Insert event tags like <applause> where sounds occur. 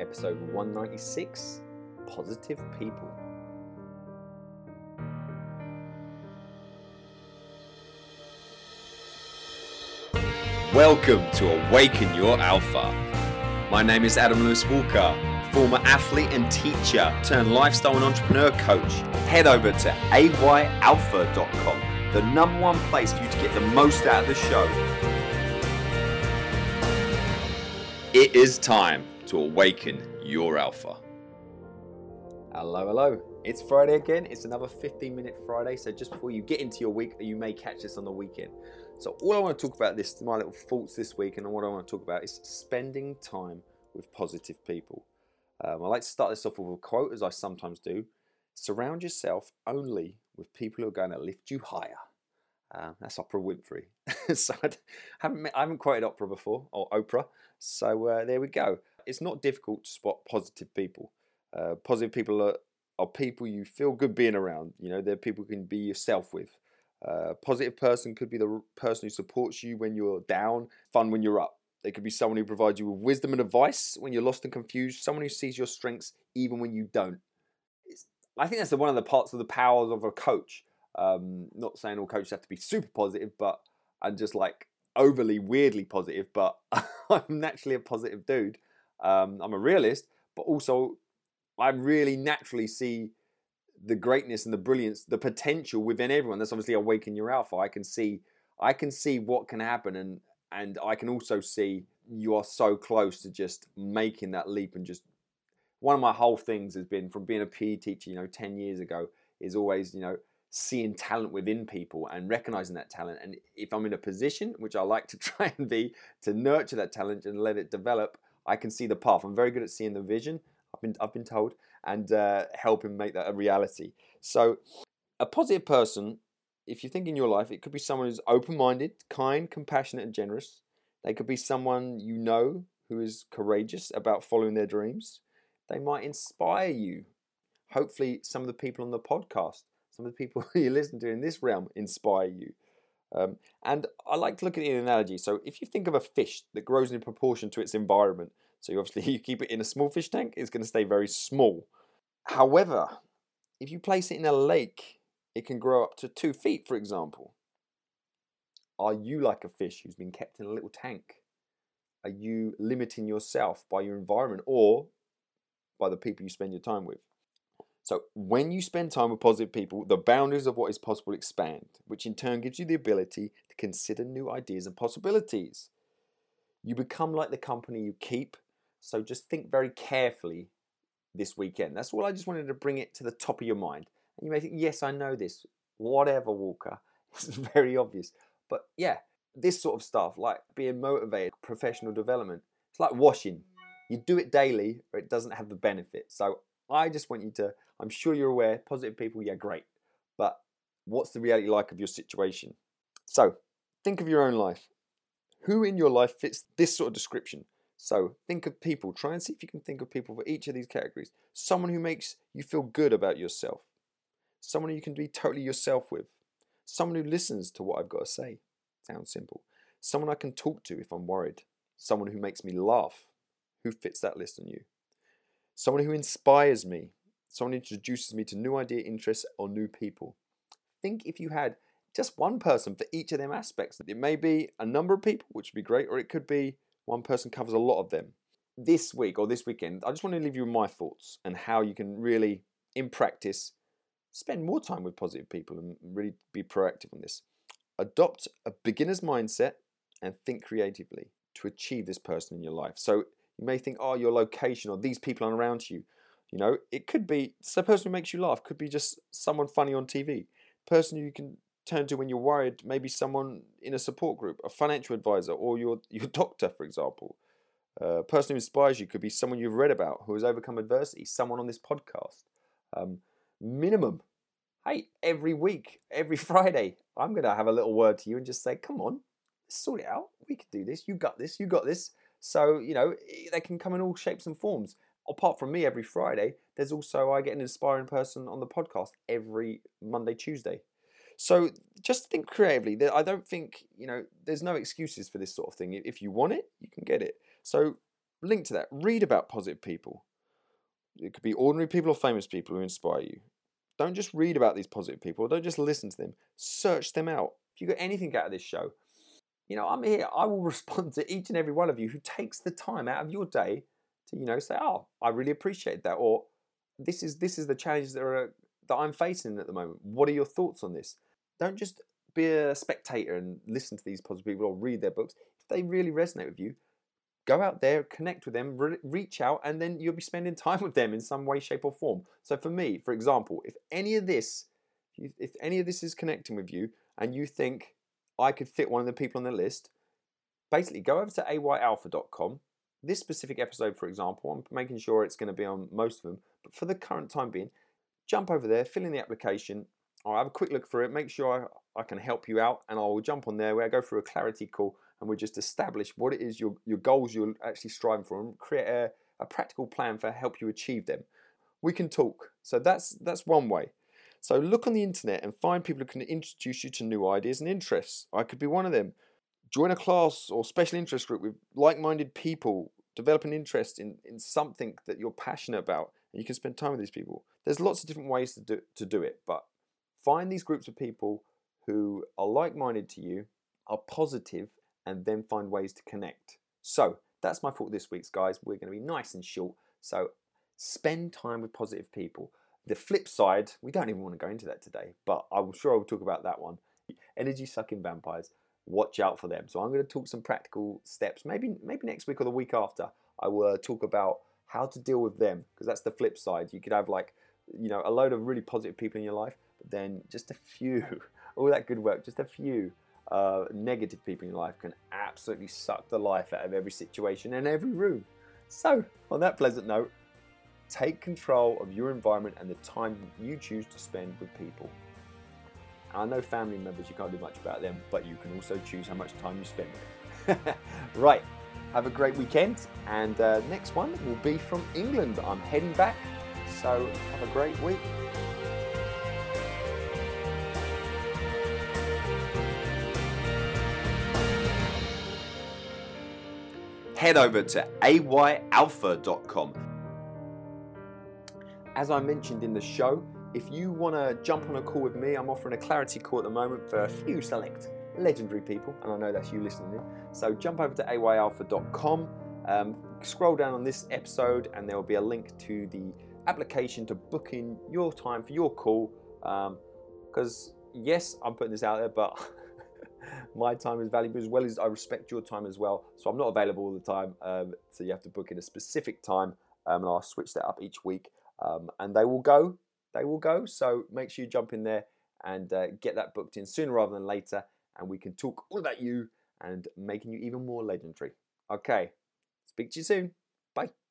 episode 196 Positive People. Welcome to Awaken Your Alpha. My name is Adam Lewis Walker, former athlete and teacher turned lifestyle and entrepreneur coach. Head over to ayalpha.com, the number one place for you to get the most out of the show. It is time to awaken your alpha. Hello, hello. It's Friday again. It's another 15 minute Friday. So, just before you get into your week, you may catch this on the weekend. So, all I want to talk about this, my little thoughts this week, and what I want to talk about is spending time with positive people. Um, I like to start this off with a quote, as I sometimes do Surround yourself only with people who are going to lift you higher. Um, that's Oprah Winfrey. <laughs> so I haven't, I haven't quoted Oprah before, or Oprah. So uh, there we go. It's not difficult to spot positive people. Uh, positive people are, are people you feel good being around. You know, they're people you can be yourself with. Uh, positive person could be the person who supports you when you're down, fun when you're up. They could be someone who provides you with wisdom and advice when you're lost and confused, someone who sees your strengths even when you don't. It's, I think that's the, one of the parts of the powers of a coach. Um, not saying all coaches have to be super positive, but I'm just like overly weirdly positive, but <laughs> I'm naturally a positive dude. Um, I'm a realist, but also I really naturally see the greatness and the brilliance, the potential within everyone. That's obviously awaken your alpha. I can see, I can see what can happen, and and I can also see you are so close to just making that leap and just. One of my whole things has been from being a PE teacher, you know, ten years ago, is always you know seeing talent within people and recognizing that talent. And if I'm in a position, which I like to <laughs> try and be, to nurture that talent and let it develop, I can see the path. I'm very good at seeing the vision. I've been I've been told, and uh, helping make that a reality. So, a positive person, if you think in your life, it could be someone who's open-minded, kind, compassionate, and generous. They could be someone you know who is courageous about following their dreams. They might inspire you. Hopefully, some of the people on the podcast, some of the people <laughs> you listen to in this realm, inspire you. Um, and I like to look at it in analogy. So, if you think of a fish that grows in proportion to its environment, so you obviously <laughs> you keep it in a small fish tank, it's going to stay very small. However, if you place it in a lake, it can grow up to two feet, for example. Are you like a fish who's been kept in a little tank? Are you limiting yourself by your environment or by the people you spend your time with? So, when you spend time with positive people, the boundaries of what is possible expand, which in turn gives you the ability to consider new ideas and possibilities. You become like the company you keep, so just think very carefully this weekend. That's all I just wanted to bring it to the top of your mind. And you may think, yes, I know this. Whatever, Walker. <laughs> It's very obvious. But yeah, this sort of stuff, like being motivated, professional development, it's like washing. You do it daily or it doesn't have the benefit. So I just want you to, I'm sure you're aware, positive people, yeah, great. But what's the reality like of your situation? So think of your own life. Who in your life fits this sort of description? So think of people. Try and see if you can think of people for each of these categories. Someone who makes you feel good about yourself. Someone you can be totally yourself with. Someone who listens to what I've got to say. Sounds simple. Someone I can talk to if I'm worried. Someone who makes me laugh. Who fits that list on you? Someone who inspires me. Someone who introduces me to new idea, interests, or new people. Think if you had just one person for each of them aspects. It may be a number of people, which would be great, or it could be one person covers a lot of them. This week or this weekend, I just want to leave you with my thoughts and how you can really, in practice, spend more time with positive people and really be proactive on this. Adopt a beginner's mindset and think creatively to achieve this person in your life. So you may think, oh, your location or these people around you. You know, it could be the person who makes you laugh, could be just someone funny on TV, person you can turn to when you're worried, maybe someone in a support group, a financial advisor, or your, <laughs> your doctor, for example. Uh, a person who inspires you could be someone you've read about who has overcome adversity, someone on this podcast. Um, minimum, hey, every week, every <laughs> Friday, I'm going to have a little word to you and just say, come on, sort it out. We can do this. You got this. You got this. So, you know, they can come in all shapes and forms. Apart from me every Friday, there's also, I get an inspiring person on the podcast every Monday, Tuesday. So just think creatively. I don't think, you know, there's no excuses for this sort of thing. If you want it, you can get it. So link to that. Read about positive people. It could be ordinary people or famous people who inspire you. Don't just read about these positive people. Don't just listen to them. Search them out. If you got anything out of this show, you know, I'm here. I will <laughs> respond to each and every one of you who takes the time out of your day to, you know, say, "Oh, I really appreciate that," or "This is this is the challenges that are that I'm facing at the moment. What are your thoughts on this?" Don't just be a spectator and listen to these positive people or read their books. If they really resonate with you, go out there, connect with them, re- reach out, and then you'll be spending <laughs> time with them in some way, shape, or form. So for me, for example, if any of this, if any of this is connecting with you, and you think I could fit one of the people on the list, basically go over to ayalpha.com. This specific episode, for example, I'm making sure it's going to be on most of them, but for the current time being, jump over there, fill in the application. I'll have a quick look through it, make sure I, I can help you out, and I will jump on there where I go through a clarity call and we just establish what it is your, your goals you're actually striving for and create a, a practical plan for help you achieve them. We can talk. So that's that's one way. So look on the internet and find people who can introduce you to new ideas and interests. I could be one of them. Join a class or special interest group with like-minded people. Develop an interest in, in something that you're passionate about and you can spend time with these people. There's lots of different ways to do, to do it, but find these groups of people who are like-minded to you, are positive and then find ways to connect. So that's my thought this week's guys. We're going to be nice and short. So spend time with positive people. The flip side, we don't even want to go into that today, but I'm sure I'll talk about that one. Energy sucking vampires. Watch out for them. So I'm going to talk some practical steps. Maybe maybe next week or the week after, I will talk about how to deal with them because that's the flip side. You could have like you know a load of really positive people in your life, but then just a few, <laughs> all that good work, just a few uh, negative people in your life can absolutely suck the life out of every situation and every room. So, on that pleasant note, take control of your environment and the time you choose to spend with people. I know family members, you can't do much about them, but you can also choose how much time you spend with them. <laughs> right, have a great weekend, and uh, next one will be from England. I'm heading back, so have a great week. head over to ayalpha.com. As I mentioned in the show, if you want to jump on a call with me, I'm offering a clarity call at the moment for a few select legendary people, and I know that's you listening in. So jump over to ayalpha.com, um, scroll down on this episode, and there will be a link to the application to book in your time for your call. Because, um, yes, I'm putting this out there, but <laughs> my time is valuable as well as I respect your time as well. So I'm not available all the time. Um, so you have to book in a specific time, um, and I'll switch that up each week. Um, and they will go. They will go. So make sure you jump in there and uh, get that booked in sooner rather than later, and we can talk all about you and making you even more legendary. Okay. Speak to you soon. Bye.